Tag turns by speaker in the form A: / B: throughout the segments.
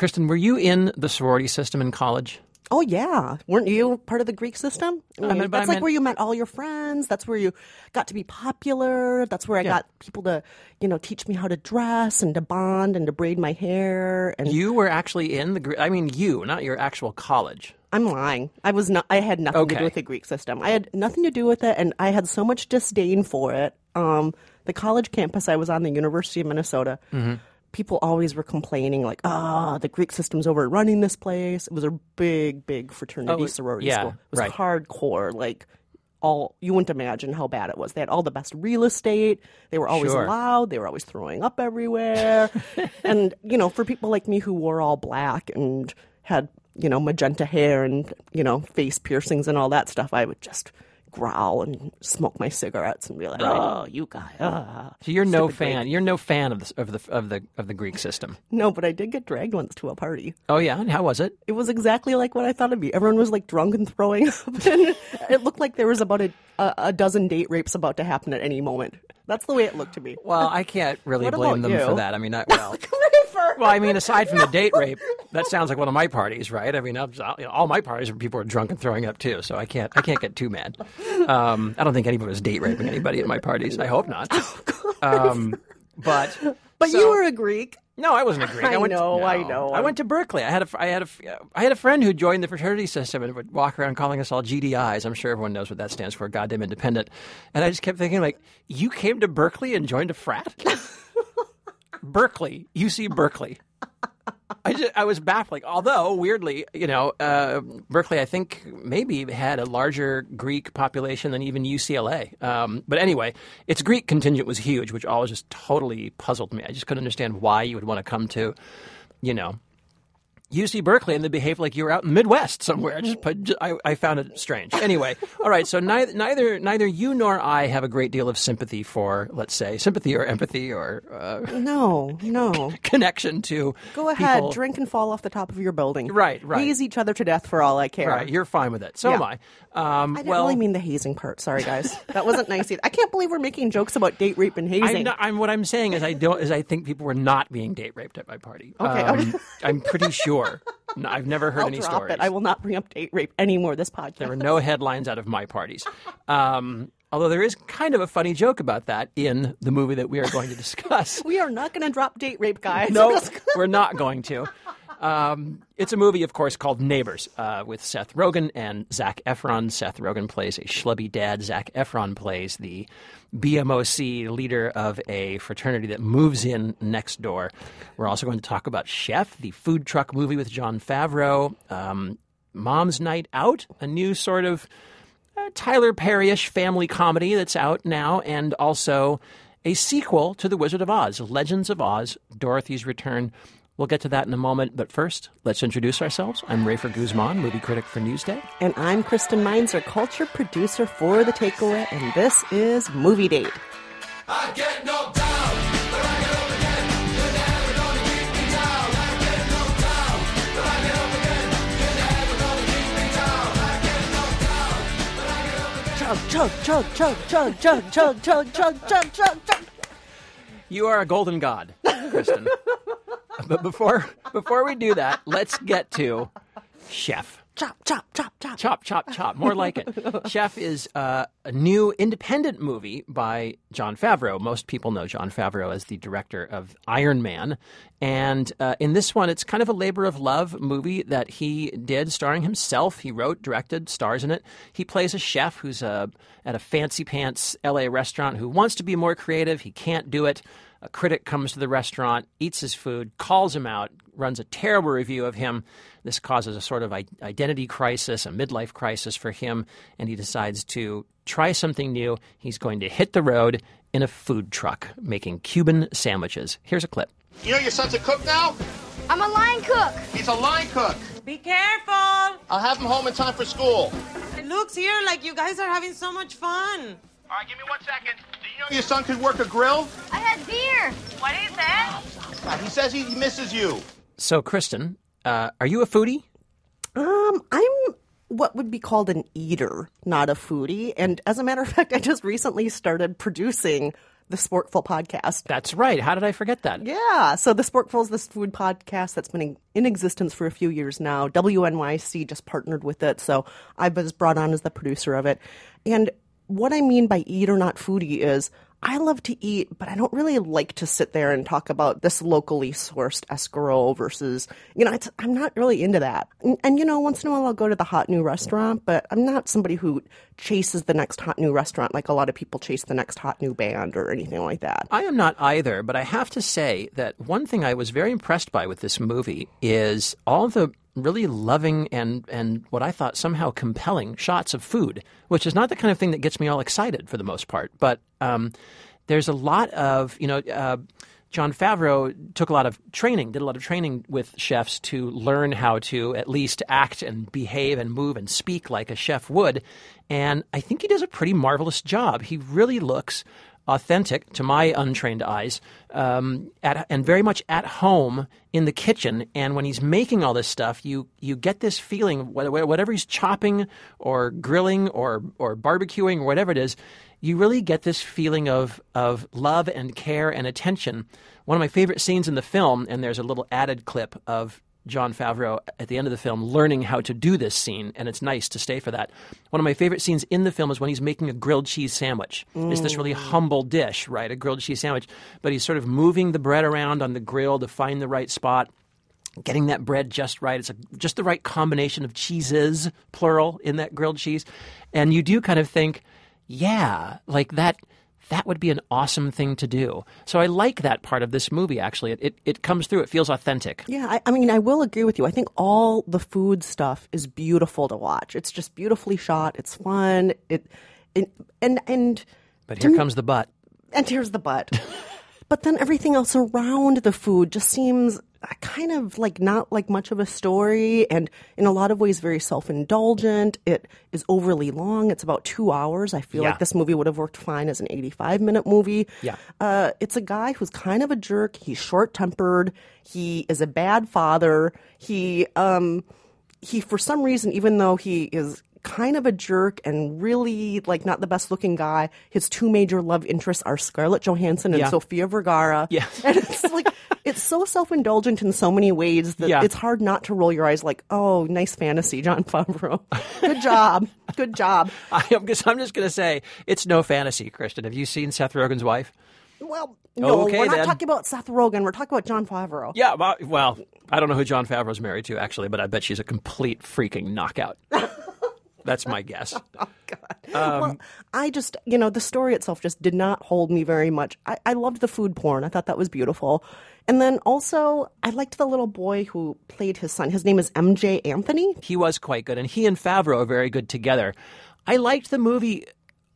A: Kristen, were you in the sorority system in college?
B: Oh yeah, weren't you part of the Greek system? I mean,
A: but
B: that's
A: I
B: like
A: meant-
B: where you met all your friends. That's where you got to be popular. That's where I
A: Yeah.
B: got people to, you know, teach me how to dress and to bond and to braid my hair. And
A: You were actually in the. Gre- I mean, you, not your actual college.
B: I'm lying. I was not. I had nothing to do with the Greek system. I had nothing to do with it, and I had so much disdain for it. Um, the college campus I was on, the University of Minnesota,
A: Mm-hmm.
B: People always were complaining, like, "Ah, the Greek system's overrunning this place." It was a big, big fraternity
A: Oh,
B: sorority
A: yeah,
B: school. It was
A: right.
B: hardcore, like. All you wouldn't imagine how bad it was. They had all the best real estate. They were always
A: Sure.
B: loud. They were always throwing up everywhere. and you know, for people like me who wore all black and had you know magenta hair and you know face piercings and all that stuff, I would just growl and smoke my cigarettes and be like, "Oh, you guys." ah."
A: So you're no
B: Stupid Greek.
A: fan. You're no fan of the of the of the of the Greek system.
B: No, but I did get dragged once to a party.
A: Oh yeah, and how was it?
B: It was exactly like what I thought it'd be. Everyone was like drunk and throwing up, and it looked like there was about a, a dozen date rapes about to happen at any moment. That's the way it looked to me.
A: Well, I can't really
B: What
A: blame them
B: you?
A: for that. I mean, I, well, well, I mean, aside from the date rape, that sounds like one of my parties, right? I mean, you know, all my parties people are drunk and throwing up too, so I can't, I can't get too mad. Um, I don't think anybody was date raping anybody at my parties. I hope not. Um, but
B: But
A: so-
B: you were a Greek.
A: No, I wasn't a Greek.
B: I
A: went
B: know,
A: to,
B: I know.
A: I went to Berkeley. I had a, I had a, I had a friend who joined the fraternity system and would walk around calling us all GDIs. I'm sure everyone knows what that stands for, goddamn independent. And I just kept thinking, like, you came to Berkeley and joined a frat? Berkeley, UC Berkeley. I just, I was baffling. Although weirdly, you know, uh, Berkeley I think maybe had a larger Greek population than even UCLA. Um, but anyway, its Greek contingent was huge, which always just totally puzzled me. I just couldn't understand why you would want to come to, you know, UC Berkeley and they behave like you were out in the Midwest somewhere. I just, put- I, I found it strange. Anyway, all right. So neither, neither, neither you nor I have a great deal of sympathy for, let's say, sympathy or empathy or uh,
B: No, no.
A: connection to.
B: Go ahead,
A: people.
B: drink and fall off the top of your building.
A: Right, right.
B: Haze each other to death for all I care.
A: Right, you're fine with it. So am I. Um,
B: I didn't
A: well,
B: really mean the hazing part. Sorry, guys. That wasn't nice either. I can't believe we're making jokes about date rape and hazing.
A: I'm, not, I'm what I'm saying is I don't is I think people were not being date raped at my party.
B: Okay,
A: Um,
B: okay.
A: I'm pretty sure. No, I've never heard
B: I'll
A: any
B: drop
A: stories.
B: it. I will not bring up date rape anymore this podcast.
A: There were no headlines out of my parties. Um, although there is kind of a funny joke about that in the movie that we are going to discuss.
B: we are not going to drop date rape, guys.
A: no, we're not going to. Um, it's a movie, of course, called Neighbors uh, with Seth Rogen and Zac Efron. Seth Rogen plays a schlubby dad. Zac Efron plays the BMOC leader of a fraternity that moves in next door. We're also going to talk about Chef, the food truck movie with Jon Favreau. Um, Mom's Night Out, a new sort of uh, Tyler Perry-ish family comedy that's out now, and also a sequel to The Wizard of Oz, Legends of Oz, Dorothy's Return. We'll get to that in a moment, but first, let's introduce ourselves. I'm Rafer Guzman, movie critic for Newsday.
B: And I'm Kristen Meinzer, culture producer for The Takeaway, and this is Movie Date.
C: I get knocked down, but I get up again. You're never gonna keep me down. I get knocked down, but I get up again. You're never gonna keep me down. I get knocked down, but I get up again.
B: Chug, chug, chug, chug, chug, chug, chug, chug, chug, chug, chug, chug.
A: You are a golden god, Kristen. But before before we do that, let's get to Chef.
B: Chop, chop, chop, chop.
A: Chop, chop, chop. More like it. Chef is uh, a new independent movie by Jon Favreau. Most people know Jon Favreau as the director of Iron Man. And uh, in this one, it's kind of a labor of love movie that he did, starring himself. He wrote, directed, stars in it. He plays a chef who's uh, at a fancy pants LA restaurant who wants to be more creative. He can't do it. A critic comes to the restaurant, eats his food, calls him out, runs a terrible review of him. This causes a sort of identity crisis, a midlife crisis for him, and he decides to try something new. He's going to hit the road in a food truck making Cuban sandwiches. Here's a clip.
D: You know your son's a cook now?
E: I'm a line cook.
D: He's a line cook.
F: Be careful!
D: I'll have him home in time for school.
F: It looks here like you guys are having so much fun.
D: All right, give me one second. Do know your son could work a grill?
E: I had beer. What is that?
D: Uh, He says he misses you.
A: So, Kristen, uh, are you a foodie?
B: Um, I'm what would be called an eater, not a foodie. And as a matter of fact, I just recently started producing the Sporkful podcast.
A: That's right. How did I forget that?
B: Yeah, so the Sporkful is this food podcast that's been in, in existence for a few years now. WNYC just partnered with it, so I was brought on as the producer of it. And what I mean by eat or not foodie is I love to eat, but I don't really like to sit there and talk about this locally sourced escargot versus, you know, I'm not really into that. And, and, you know, once in a while I'll go to the hot new restaurant, but I'm not somebody who chases the next hot new restaurant like a lot of people chase the next hot new band or anything like that.
A: I am not either, but I have to say that one thing I was very impressed by with this movie is all the really loving and and what I thought somehow compelling shots of food, which is not the kind of thing that gets me all excited for the most part. But um, there's a lot of you know. Uh, Jon Favreau took a lot of training, did a lot of training with chefs to learn how to at least act and behave and move and speak like a chef would. And I think he does a pretty marvelous job. He really looks authentic to my untrained eyes, um, at, and very much at home in the kitchen. And when he's making all this stuff, you you get this feeling whatever, he's chopping or grilling or or barbecuing or whatever it is, you really get this feeling of of love and care and attention. One of my favorite scenes in the film, and there's a little added clip of Jon Favreau at the end of the film learning how to do this scene, and it's nice to stay for that. One of my favorite scenes in the film is when he's making a grilled cheese sandwich. It's this really mm. humble dish, right? A grilled cheese sandwich, but he's sort of moving the bread around on the grill to find the right spot. Getting that bread just right. It's a, just the right combination of cheeses, plural, in that grilled cheese. And you do kind of think, yeah, like that that would be an awesome thing to do. So I like that part of this movie, actually. It, it, it comes through, it feels authentic.
B: Yeah, I, I mean, I will agree with you. I think all the food stuff is beautiful to watch. It's just beautifully shot. It's fun. It, it and and
A: But here comes the butt.
B: and here's the butt. but then everything else around the food just seems kind of like not like much of a story and in a lot of ways very self-indulgent. It is overly long. It's about two hours. I feel
A: Yeah.
B: like this movie would have worked fine as an 85 minute movie.
A: Yeah.
B: uh, it's a guy who's kind of a jerk. He's short-tempered. He is a bad father. He um he for some reason even though he is kind of a jerk and really like not the best looking guy his two major love interests are scarlett johansson and
A: Yeah.
B: sofia vergara
A: Yes.
B: and it's like it's so self-indulgent in so many ways that
A: Yeah.
B: it's hard not to roll your eyes like oh nice fantasy jon favreau good job good job
A: I am just, I'm just going to say it's no fantasy, Kristen. Have you seen Seth Rogen's wife?
B: well no
A: Okay,
B: we're not
A: then.
B: talking about seth rogen we're talking about jon favreau
A: Yeah, well, well, I don't know who Jon Favreau's married to, actually, but I bet she's a complete freaking knockout. That's my guess.
B: Oh, um, well, I just, you know, the story itself just did not hold me very much. I, I loved the food porn. I thought that was beautiful. And then also, I liked the little boy who played his son. His name is MJ Anthony.
A: He was quite good, and he and Favreau are very good together. I liked the movie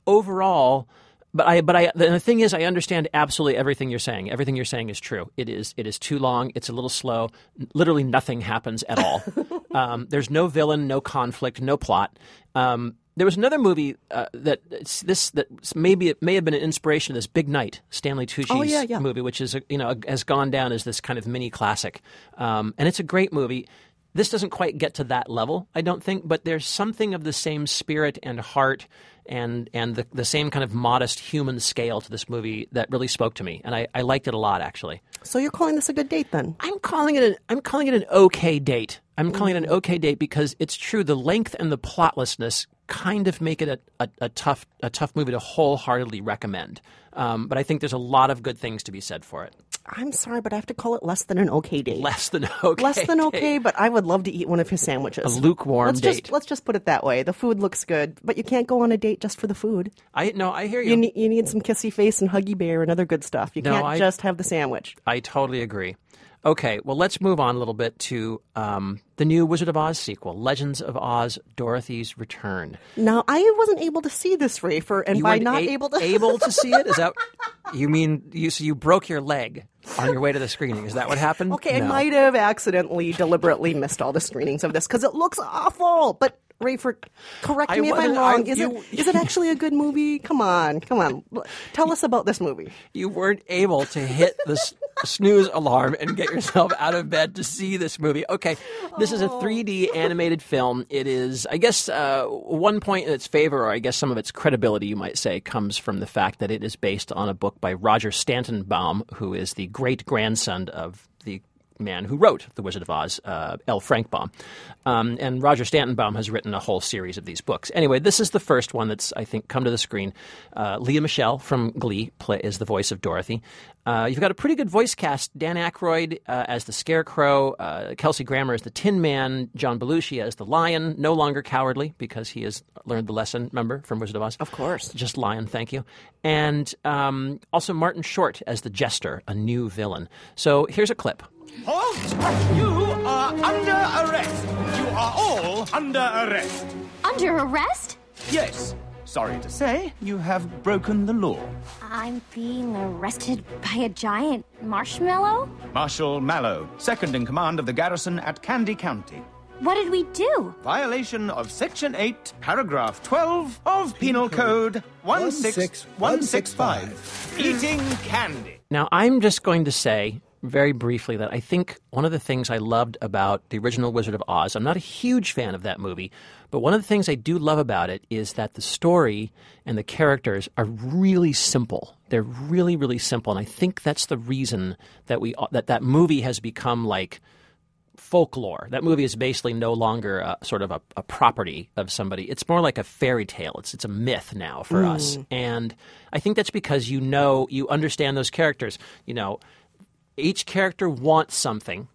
A: overall, but I but I the, the thing is, I understand absolutely everything you're saying. Everything you're saying is true. It is it is too long. It's a little slow. Literally nothing happens at all. um, there's no villain, no conflict, no plot. Um, there was another movie uh, that this that maybe it may have been an inspiration. This Big Night, Stanley Tucci's
B: Oh, yeah, yeah.
A: movie, which is a, you know has gone down as this kind of mini classic, um, and it's a great movie. This doesn't quite get to that level, I don't think, but there's something of the same spirit and heart and and the, the same kind of modest human scale to this movie that really spoke to me, and I, I liked it a lot actually.
B: So you're calling this a good date then?
A: I'm calling it an I'm calling it an okay date. I'm calling it an okay date because it's true the length and the plotlessness kind of make it a, a, a tough a tough movie to wholeheartedly recommend. Um, but I think there's a lot of good things to be said for it.
B: I'm sorry, but I have to call it less than an okay date.
A: Less than okay.
B: Less than
A: date.
B: okay, but I would love to eat one of his sandwiches.
A: A lukewarm
B: let's
A: date.
B: Just, let's just put it that way. The food looks good, but you can't go on a date just for the food.
A: I no, I hear you.
B: You need, you need some kissy face and huggy bear and other good stuff. You
A: No,
B: can't
A: I-
B: just have the sandwich.
A: I totally agree. Okay, well, let's move on a little bit to um, the new Wizard of Oz sequel, Legends of Oz: Dorothy's Return.
B: Now, I wasn't able to see this, Rafer, and
A: You
B: by not
A: a-
B: able to
A: able to see it. Is that you mean? You so you broke your leg on your way to the screening? Is that what happened?
B: Okay,
A: No.
B: I might have accidentally, deliberately missed all the screenings of this because it looks awful. But Rafer, correct me if I'm wrong.
A: I-
B: is
A: you-
B: it is it actually a good movie? Come on, come on. Tell us about this movie.
A: You weren't able to hit the s- snooze alarm and get yourself out of bed to see this movie. Okay, this is a 3D animated film. It is, I guess, uh, one point in its favor, or I guess some of its credibility, you might say, comes from the fact that it is based on a book by Roger Stanton Baum, who is the great grandson of man who wrote The Wizard of Oz, uh, L. Frank Baum. Um, and Roger Stanton Baum has written a whole series of these books. Anyway, this is the first one that's, I think, come to the screen. Uh, Lea Michele from Glee play, is the voice of Dorothy. Uh, you've got a pretty good voice cast. Dan Aykroyd uh, as the Scarecrow, uh, Kelsey Grammer as the Tin Man, John Belushi as the Lion, no longer cowardly because he has learned the lesson, remember, from Wizard of Oz?
B: Of course.
A: Just Lion, thank you. And um, also Martin Short as the Jester, a new villain. So here's a clip.
G: Halt! You are under arrest. You are all under arrest.
E: Under arrest?
G: Yes. Sorry to say, you have broken the law.
E: I'm being arrested by a giant marshmallow?
G: Marshal Mallow, second in command of the garrison at Candy County.
E: What did we do?
G: Violation of Section 8, Paragraph 12 of Penal Code 16165. Eating candy.
A: Now, I'm just going to say very briefly that I think one of the things I loved about the original Wizard of Oz, I'm not a huge fan of that movie, but one of the things I do love about it is that the story and the characters are really simple. They're really, really simple, and I think that's the reason that we that that movie has become like folklore. That movie is basically no longer a, sort of a, a property of somebody. It's more like a fairy tale. It's it's a myth now for us, mm. and I think that's because you know you understand those characters. You know, each character wants something,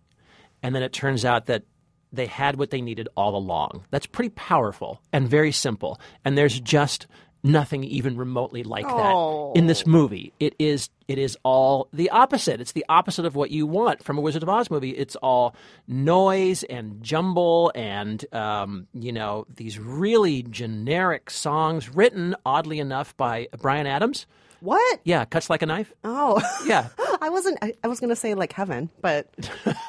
A: and then it turns out that they had what they needed all along. That's pretty powerful and very simple. And there's just nothing even remotely like that in this movie. It is it is all the opposite. It's the opposite of what you want from a Wizard of Oz movie. It's all noise and jumble and um, you know these really generic songs written oddly enough by Bryan Adams.
B: What?
A: Yeah, cuts like a knife.
B: Oh.
A: Yeah.
B: I wasn't. I, I was going to say like heaven, but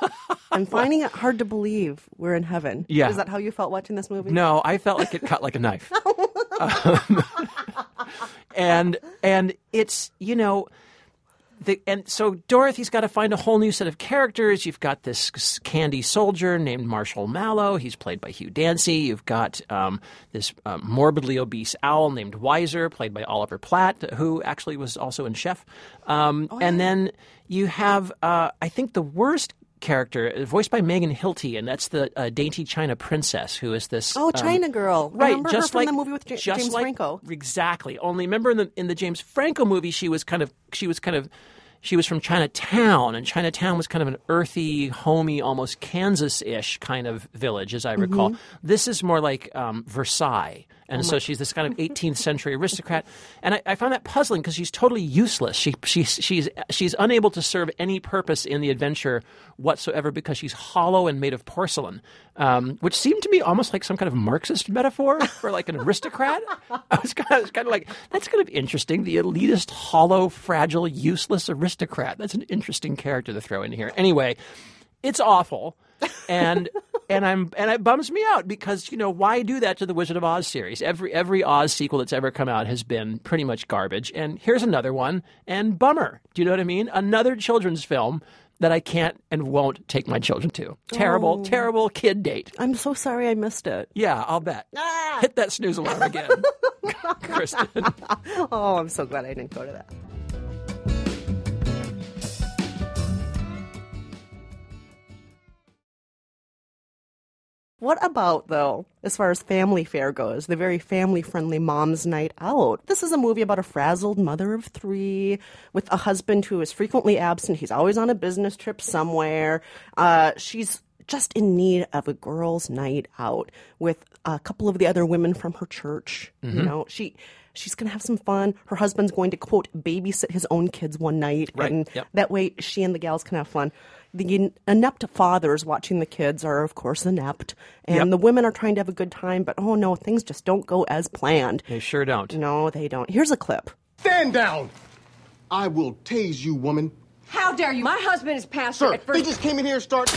B: I'm finding it hard to believe we're in heaven.
A: Yeah.
B: Is that how you felt watching this movie?
A: No, I felt like it cut like a knife. Um, and and it's you know. The, and so Dorothy's got to find a whole new set of characters. You've got this candy soldier named Marshal Mallow. He's played by Hugh Dancy. You've got um, this um, morbidly obese owl named Wiser, played by Oliver Platt, who actually was also in Chef. Um, and then you have, uh, I think, the worst character, uh, voiced by Megan Hilty, and that's the uh, dainty China princess, who is this.
B: Oh,
A: um,
B: China Girl.
A: Right,
B: Remember
A: just
B: her from
A: like
B: the movie with
A: just
B: James
A: like-
B: Franco.
A: Exactly. Only remember in the in the James Franco movie, she was kind of she was kind of she was from Chinatown, and Chinatown was kind of an earthy, homey, almost Kansas-ish kind of village, as I
B: Mm-hmm.
A: recall. This is more like um, Versailles,
B: Oh
A: and so she's this kind of 18th century aristocrat, and I, I find that puzzling because she's totally useless. She she's she's she's unable to serve any purpose in the adventure whatsoever because she's hollow and made of porcelain, um, which seemed to me almost like some kind of Marxist metaphor for like an aristocrat. I was kind of, I was kind of like, that's kind of interesting. The elitist, hollow, fragile, useless aristocrat. That's an interesting character to throw in here. Anyway, it's awful. And and I'm and it bums me out because you know why do that to the Wizard of Oz series? Every every Oz sequel that's ever come out has been pretty much garbage. And here's another one, and bummer. Do you know what I mean? Another children's film that I can't and won't take my children to. Terrible, oh. terrible kid date.
B: I'm so sorry I missed it.
A: Yeah, I'll bet. Ah. Hit that snooze alarm again, Kristen.
B: Oh, I'm so glad I didn't go to that. What about, though, as far as family fare goes, the very family friendly mom's night out? This is a movie about a frazzled mother of three with a husband who is frequently absent. He's always on a business trip somewhere. Uh, she's just in need of a girls' night out with a couple of the other women from her church.
A: Mm-hmm.
B: You know, she. She's going to have some fun. Her husband's going to, quote, babysit his own kids one night.
A: Right.
B: And
A: Yep.
B: that way she and the gals can have fun. The inept fathers watching the kids are, of course, inept. And
A: Yep.
B: the women are trying to have a good time, but oh no, things just don't go as planned.
A: They sure don't.
B: No, they don't. Here's a clip.
H: Stand down! I will tase you, woman.
I: How dare you? My husband is pastor
H: Sir,
I: at
H: they just came in here and started.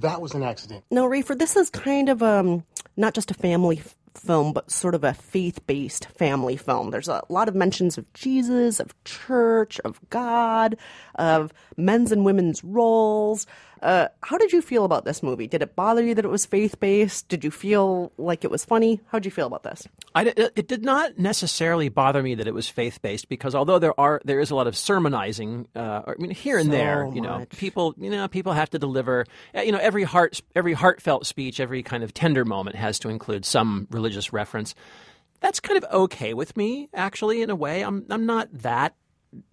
H: That was an accident.
B: No, Reefer, this is kind of um not just a family film, but sort of a faith based family film. There's a lot of mentions of Jesus, of church, of God, of men's and women's roles. Uh, how did you feel about this movie? Did it bother you that it was faith based? Did you feel like it was funny? How did you feel about this?
A: I, it did not necessarily bother me that it was faith based because although there are there is a lot of sermonizing, uh, I mean here and
B: So
A: there, you know,
B: much.
A: people you know people have to deliver, uh, you know, every heart every heartfelt speech, every kind of tender moment has to include some religious reference. That's kind of okay with me, actually, in a way. I'm I'm not that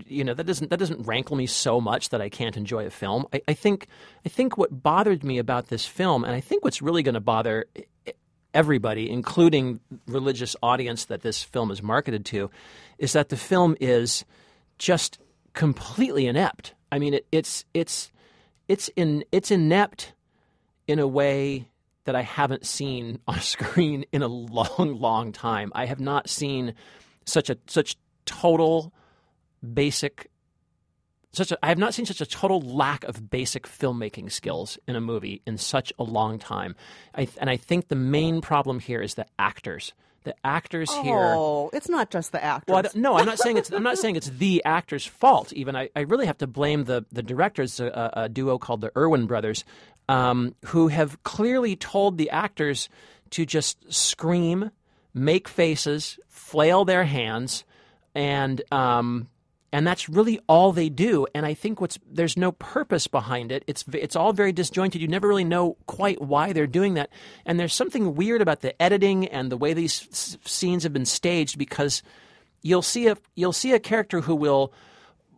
A: you know that doesn't that doesn't rankle me so much that I can't enjoy a film. I, I think I think what bothered me about this film, and I think what's really going to bother everybody, including religious audience that this film is marketed to, is that the film is just completely inept. I mean, it, it's it's it's in it's inept in a way that I haven't seen on screen in a long, long time. I have not seen such a such total basic such a I have not seen such a total lack of basic filmmaking skills in a movie in such a long time. I, and I think the main problem here is the actors. The actors here
B: Oh, it's not just the actors.
A: well, no, I'm not saying it's. I'm not saying it's the actor's fault. Even I, I really have to blame the the directors, a, a duo called the Erwin brothers, um, who have clearly told the actors to just scream, make faces, flail their hands, and um, and that's really all they do. And I think what's there's no purpose behind it. It's it's all very disjointed. You never really know quite why they're doing that. And there's something weird about the editing and the way these s- scenes have been staged because you'll see a you'll see a character who will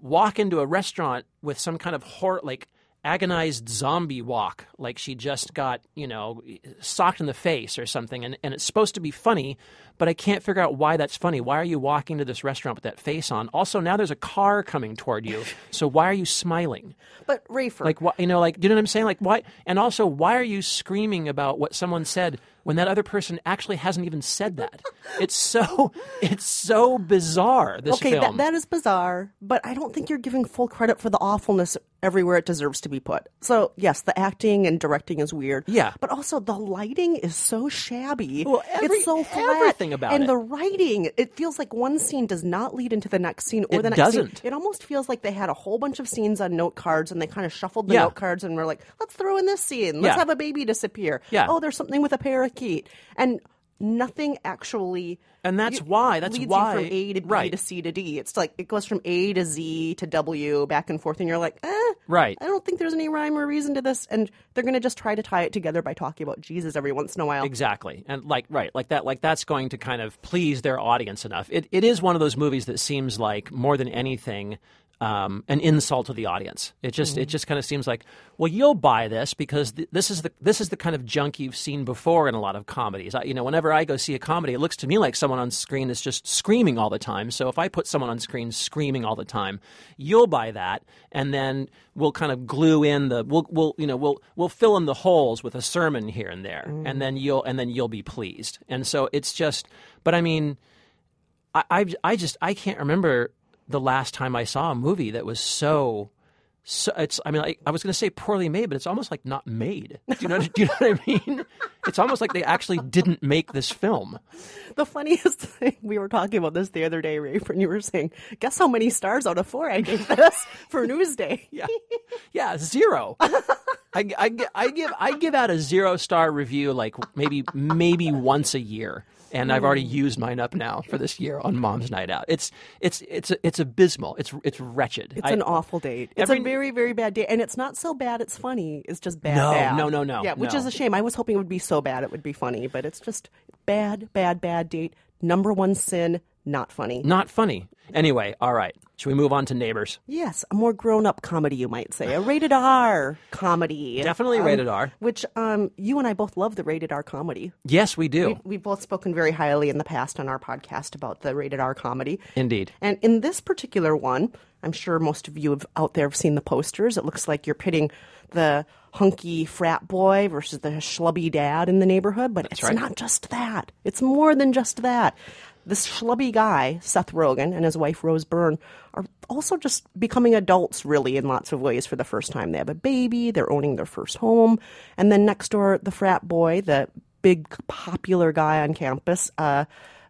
A: walk into a restaurant with some kind of horror like agonized zombie walk like she just got you know socked in the face or something and, and it's supposed to be funny but i can't figure out why that's funny. Why are you walking to this restaurant with that face on? Also now there's a car coming toward you so why are you smiling?
B: But Rafer,
A: like why you know like do you know what i'm saying? Like why and also why are you screaming about what someone said when that other person actually hasn't even said that it's so it's so bizarre this
B: okay,
A: film
B: that, that is bizarre, but I don't think you're giving full credit for the awfulness everywhere it deserves to be put. So, yes, the acting and directing is weird.
A: Yeah.
B: But also, the lighting is so shabby.
A: Well, every-
B: it's so flat.
A: everything about
B: and
A: it.
B: the writing, it feels like one scene does not lead into the next scene or
A: It
B: the next scene.
A: doesn't.
B: It almost feels like they had a whole bunch of scenes on note cards and they kind of shuffled the
A: Yeah.
B: note cards and were like, let's throw in this scene. Let's
A: Yeah.
B: have a baby disappear.
A: Yeah.
B: Oh, there's something with a And nothing actually
A: And that's why- that's
B: leads
A: why-
B: you from A to B
A: right.
B: to C to D. It's like it goes from A to Z to W back and forth, and you're like, eh,
A: Right.
B: I don't think there's any rhyme or reason to this, and they're gonna just try to tie it together by talking about Jesus every once in a while.
A: Exactly, and like right, like that, like that's going to kind of please their audience enough. It it is one of those movies that seems like more than anything. Um, an insult to the audience. It just it just kind of seems like, well, you'll buy this because th- this is the this is the kind of junk you've seen before in a lot of comedies. I, you know, whenever I go see a comedy, it looks to me like someone on screen is just screaming all the time. So if I put someone on screen screaming all the time, you'll buy that, and then we'll kind of glue in the we'll we'll you know we'll we'll fill in the holes with a sermon here and there, and then you'll and then you'll be pleased. And so it's just, but I mean, I I, I just I can't remember the last time I saw a movie that was so. So it's. I mean, like, I was going to say poorly made, but it's almost like not made. Do you know? do you know what I mean? It's almost like they actually didn't make this film.
B: The funniest thing we were talking about this the other day, Rafe, and you were saying, "Guess how many stars out of four I gave this for Newsday?"
A: Yeah, yeah, zero. I, I, I give I give out a zero star review like maybe maybe once a year, and I've already used mine up now for this year on Mom's Night Out. It's it's it's it's abysmal. It's it's wretched.
B: It's
A: I-
B: an awful date. It's
A: every-
B: a very, very bad date, and it's not so bad. It's funny. It's just bad.
A: No,
B: bad.
A: no, no, no,
B: Yeah, which
A: no.
B: is a shame. I was hoping it would be so bad it would be funny, but it's just bad, bad, bad date. Number one sin, not funny.
A: not funny. Anyway, all right. Should we move on to Neighbors?
B: Yes, a more grown-up comedy, you might say, a rated R comedy.
A: Definitely
B: Um,
A: rated R.
B: Which um, you and I both love the rated R comedy.
A: Yes, we do.
B: We've both spoken very highly in the past on our podcast about the rated R comedy.
A: Indeed.
B: And in this particular one, I'm sure most of you have, out there have seen the posters. It looks like you're pitting the hunky frat boy versus the schlubby dad in the neighborhood, but it's
A: right.
B: not just that. It's more than just that. This schlubby guy, Seth Rogen, and his wife Rose Byrne are also just becoming adults, really, in lots of ways for the first time. They have a baby, they're owning their first home, and then next door, the frat boy, the big popular guy on campus, uh,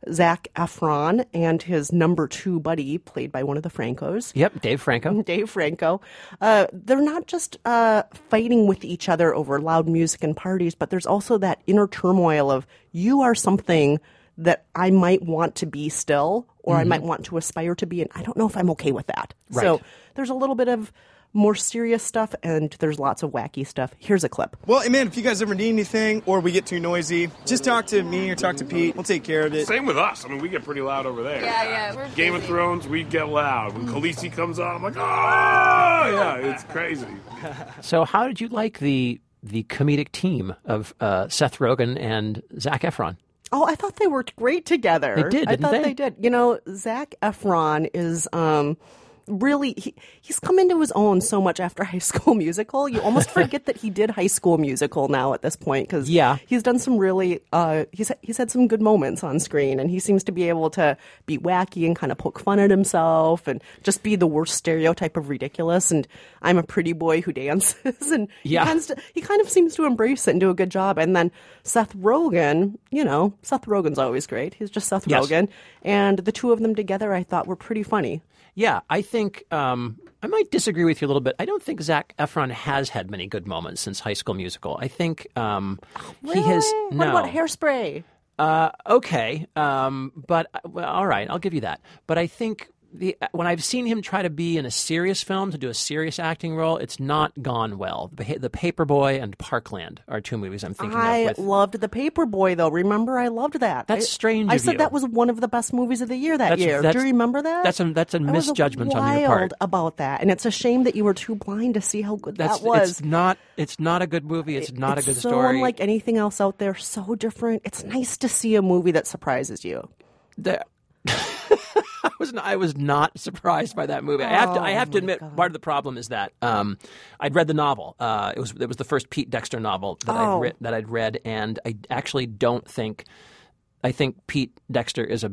B: Zac Efron, and his number two buddy, played by one of the Francos.
A: Yep, Dave Franco.
B: Dave Franco. Uh, they're not just uh, fighting with each other over loud music and parties, but there's also that inner turmoil of you are something that I might want to be still, or I might want to aspire to be, and I don't know if I'm okay with that.
A: Right.
B: So there's a little bit of more serious stuff, and there's lots of wacky stuff. Here's a clip.
J: Well, hey man, if you guys ever need anything or we get too noisy, just talk to me or talk to Pete. We'll take care of it.
K: Same with us. I mean, we get pretty loud over there.
I: Yeah, yeah, we're
K: Game of. Thrones, we get loud. When Khaleesi comes on, I'm like, oh, yeah, it's crazy.
A: So, how did you like the the comedic team of uh, Seth Rogen and Zac Efron?
B: Oh, I thought they worked great together.
A: They did,
B: I thought
A: they?
B: they? did. You know, Zac Efron is um really he, he's come into his own so much after High School Musical. You almost forget that he did High School Musical now at this point because
A: Yeah.
B: he's done some really uh he's he's had some good moments on screen and he seems to be able to be wacky and kind of poke fun at himself and just be the worst stereotype of ridiculous and I'm a pretty boy who dances and
A: Yeah.
B: he kind of he kind of seems to embrace it and do a good job. And then Seth Rogen, you know, Seth Rogen's always great. He's just Seth
A: Yes.
B: Rogen, and the two of them together, I thought were pretty funny.
A: Yeah, I think um, I might disagree with you a little bit. I don't think Zac Efron has had many good moments since High School Musical. I think um, he has. No.
B: What about Hairspray?
A: Uh, okay, um, but uh, well, all right, I'll give you that. But I think the when I've seen him try to be in a serious film to do a serious acting role, it's not gone well. The, the Paperboy and Parkland are two movies I'm thinking
B: I
A: of. With,
B: loved The Paperboy, though. Remember, I loved that.
A: That's
B: I-
A: strange
B: I said
A: you.
B: that was one of the best movies of the year that
A: That's-
B: year.
A: that's-
B: Do you remember that?
A: that's a- that's a
B: I
A: misjudgment on your part.
B: about that, and it's a shame that you were too blind to see how good
A: that's
B: that was.
A: it's not it's not a good movie. It's not
B: it's
A: a good
B: so
A: story.
B: unlike anything else out there. So different. It's nice to see a movie that surprises you.
A: the, I was not, I was not surprised by that movie. I have to I have to admit part of the problem is that um, I'd read the novel. Uh, it was it was the first Pete Dexter novel that
B: Oh.
A: I'd re- that I'd read, and I actually don't think I think Pete Dexter is a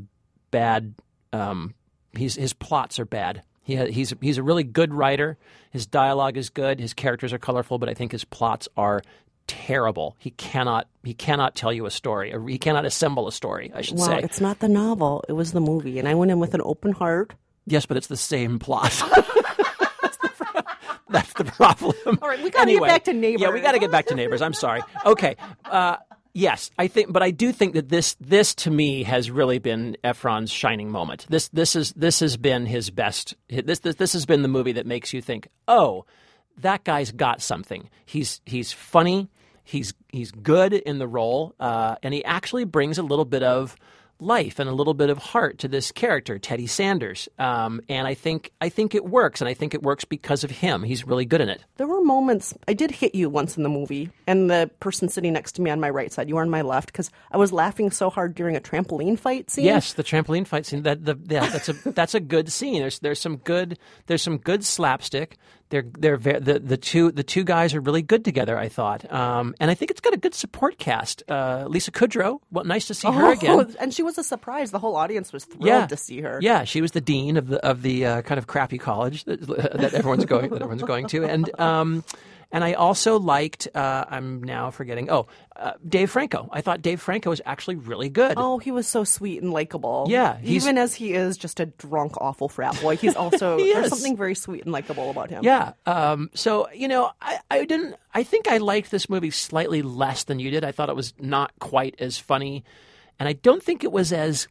A: bad. Um, he's his plots are bad. He ha- he's he's a really good writer. His dialogue is good. His characters are colorful, but I think his plots are terrible. He cannot he cannot tell you a story. Or he cannot assemble a story. I should
B: Well,
A: say.
B: it's not the novel; it was the movie, and I went in with an open heart.
A: Yes, but it's the same plot. That's the pro- That's the problem.
B: All right, we gotta get back to neighbors.
A: Yeah, we got to get back to neighbors. I'm sorry. Okay. Uh, yes, I think, but I do think that this this to me has really been Efron's shining moment. This this is this has been his best. This this this has been the movie that makes you think, oh, that guy's got something. He's he's funny. He's he's good in the role, uh, and he actually brings a little bit of life and a little bit of heart to this character, Teddy Sanders. Um, and I think I think it works, and I think it works because of him. He's really good in it.
B: There were moments I did hit you once in the movie, and the person sitting next to me on my right side, you were on my left, because I was laughing so hard during a trampoline fight scene.
A: Yes, the trampoline fight scene. That the yeah, that's a that's a good scene. There's there's some good there's some good slapstick. They're they're ve- the the two the two guys are really good together. I thought, um, and I think it's got a good support cast. Uh, Lisa Kudrow, well, nice to see her
B: Oh,
A: again.
B: and she was a surprise. The whole audience was thrilled
A: Yeah,
B: to see her.
A: Yeah, she was the dean of the of the uh, kind of crappy college that, that everyone's going that everyone's going to, and um, and I also liked. Uh, I'm now forgetting. Oh, uh, Dave Franco. I thought Dave Franco was actually really good.
B: Oh, he was so sweet and likable.
A: Yeah,
B: even as he is just a drunk, awful frat boy, he's also
A: He
B: there's something very sweet and likable about him.
A: Yeah. Um, so you know, I, I didn't. I think I liked this movie slightly less than you did. I thought it was not quite as funny, and I don't think it was as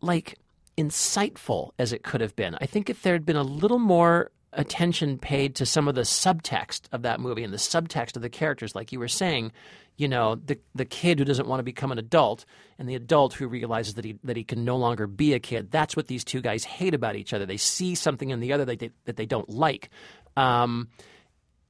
A: like insightful as it could have been. I think if there had been a little more attention paid to some of the subtext of that movie and the subtext of the characters, like you were saying, you know, the the kid who doesn't want to become an adult and the adult who realizes that he that he can no longer be a kid. That's what these two guys hate about each other. They see something in the other that they, that they don't like. Um,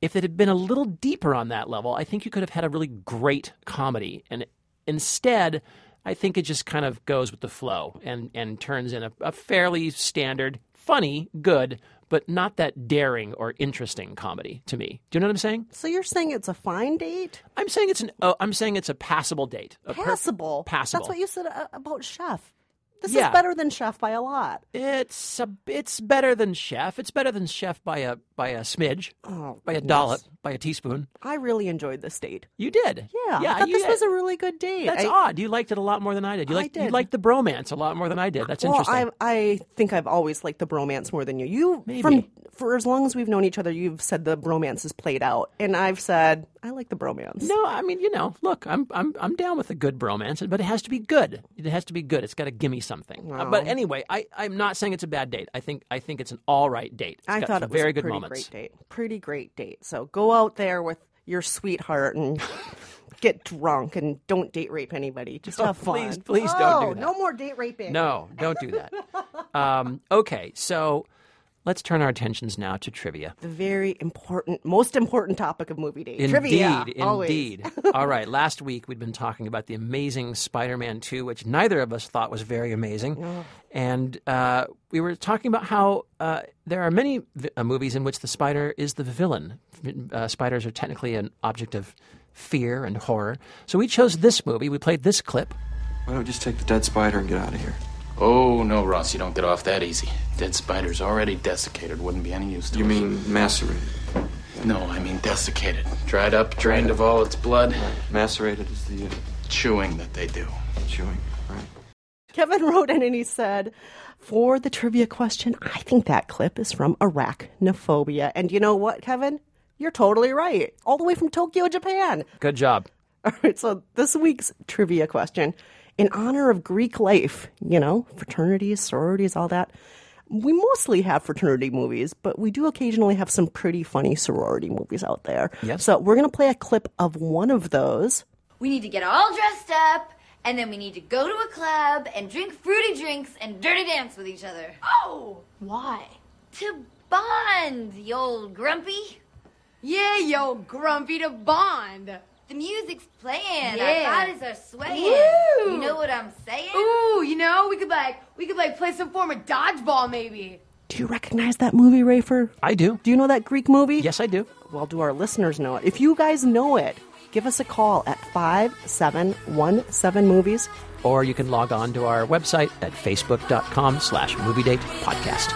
A: if it had been a little deeper on that level, I think you could have had a really great comedy. And instead, I think it just kind of goes with the flow and, and turns in a, a fairly standard, funny, good, but not that daring or interesting comedy to me. Do you know what I'm saying?
B: So you're saying it's a fine date?
A: I'm saying it's an. Oh, I'm saying it's a passable date. A per-
B: Passable.
A: passable.
B: That's what you said uh, about Chef. This
A: Yeah.
B: is better than Chef by a lot.
A: It's a, it's better than Chef. It's better than Chef by a by a smidge,
B: Oh,
A: by a
B: goodness.
A: dollop, by a teaspoon.
B: I really enjoyed this date.
A: You did.
B: Yeah,
A: yeah.
B: I thought
A: you
B: this was a really good date.
A: That's
B: I,
A: odd. You liked it a lot more than I did. You liked you
B: did.
A: liked the bromance a lot more than I did. That's
B: Well,
A: interesting.
B: I I think I've always liked the bromance more than you. You
A: Maybe.
B: from for as long as we've known each other, you've said the bromance is played out, and I've said I like the bromance.
A: No, I mean, you know, look, I'm I'm I'm down with a good bromance, but it has to be good. It has to be good. It's got to give me something. Uh, but anyway, I I'm not saying it's a bad date. I think I think it's an all right date. It's
B: I
A: got
B: thought it was a
A: very
B: a
A: good
B: pretty
A: moments.
B: great date. Pretty great date. So go out there with your sweetheart and get drunk and don't date rape anybody. Just
A: Oh,
B: have fun.
A: please, please don't do
B: Oh,
A: that.
B: No more date raping.
A: No, don't do that. um, okay, so let's turn our attentions now to trivia.
B: The very important, most important topic of movie date.
A: Indeed,
B: Trivia. always.
A: indeed. All right, last week we'd been talking about the amazing Spider Man 2, which neither of us thought was very amazing. And uh, we were talking about how uh, there are many vi- uh, movies in which the spider is the villain. Uh, spiders are technically an object of fear and horror. So we chose this movie. We played this clip.
L: Why don't we just take the dead spider and get out of here?
M: Oh, no, Ross, you don't get off that easy. Dead spider's already desiccated. Wouldn't be any use to
L: You
M: us.
L: mean macerated?
M: No, I mean desiccated. Dried up, drained of all its blood.
L: Macerated is the uh,
M: Chewing that they do.
L: chewing, right?
B: Kevin wrote in and he said, for the trivia question, I think that clip is from arachnophobia. And you know what, Kevin? You're totally right. All the way from Tokyo, Japan.
A: Good job.
B: All right, so this week's trivia question in honor of Greek life, you know, fraternities, sororities, all that. We mostly have fraternity movies, but we do occasionally have some pretty funny sorority movies out there.
A: Yes.
B: So we're going to play a clip of one of those.
N: We need to get all dressed up, and then we need to go to a club and drink fruity drinks and dirty dance with each other. Oh! Why? To bond, you old grumpy.
I: Yeah, yo, grumpy to bond.
N: The music's playing,
I: Yeah.
N: our bodies are swaying.
I: Woo!
N: You know what I'm saying?
I: Ooh, you know, we could like, we could like play some form of dodgeball maybe.
B: Do you recognize that movie, Rafer?
A: I do.
B: Do you know that Greek movie?
A: Yes, I do.
B: Well, do our listeners know it? If you guys know it, give us a call at 5717 Movies.
A: Or you can log on to our website at facebook.com slash movie date podcast.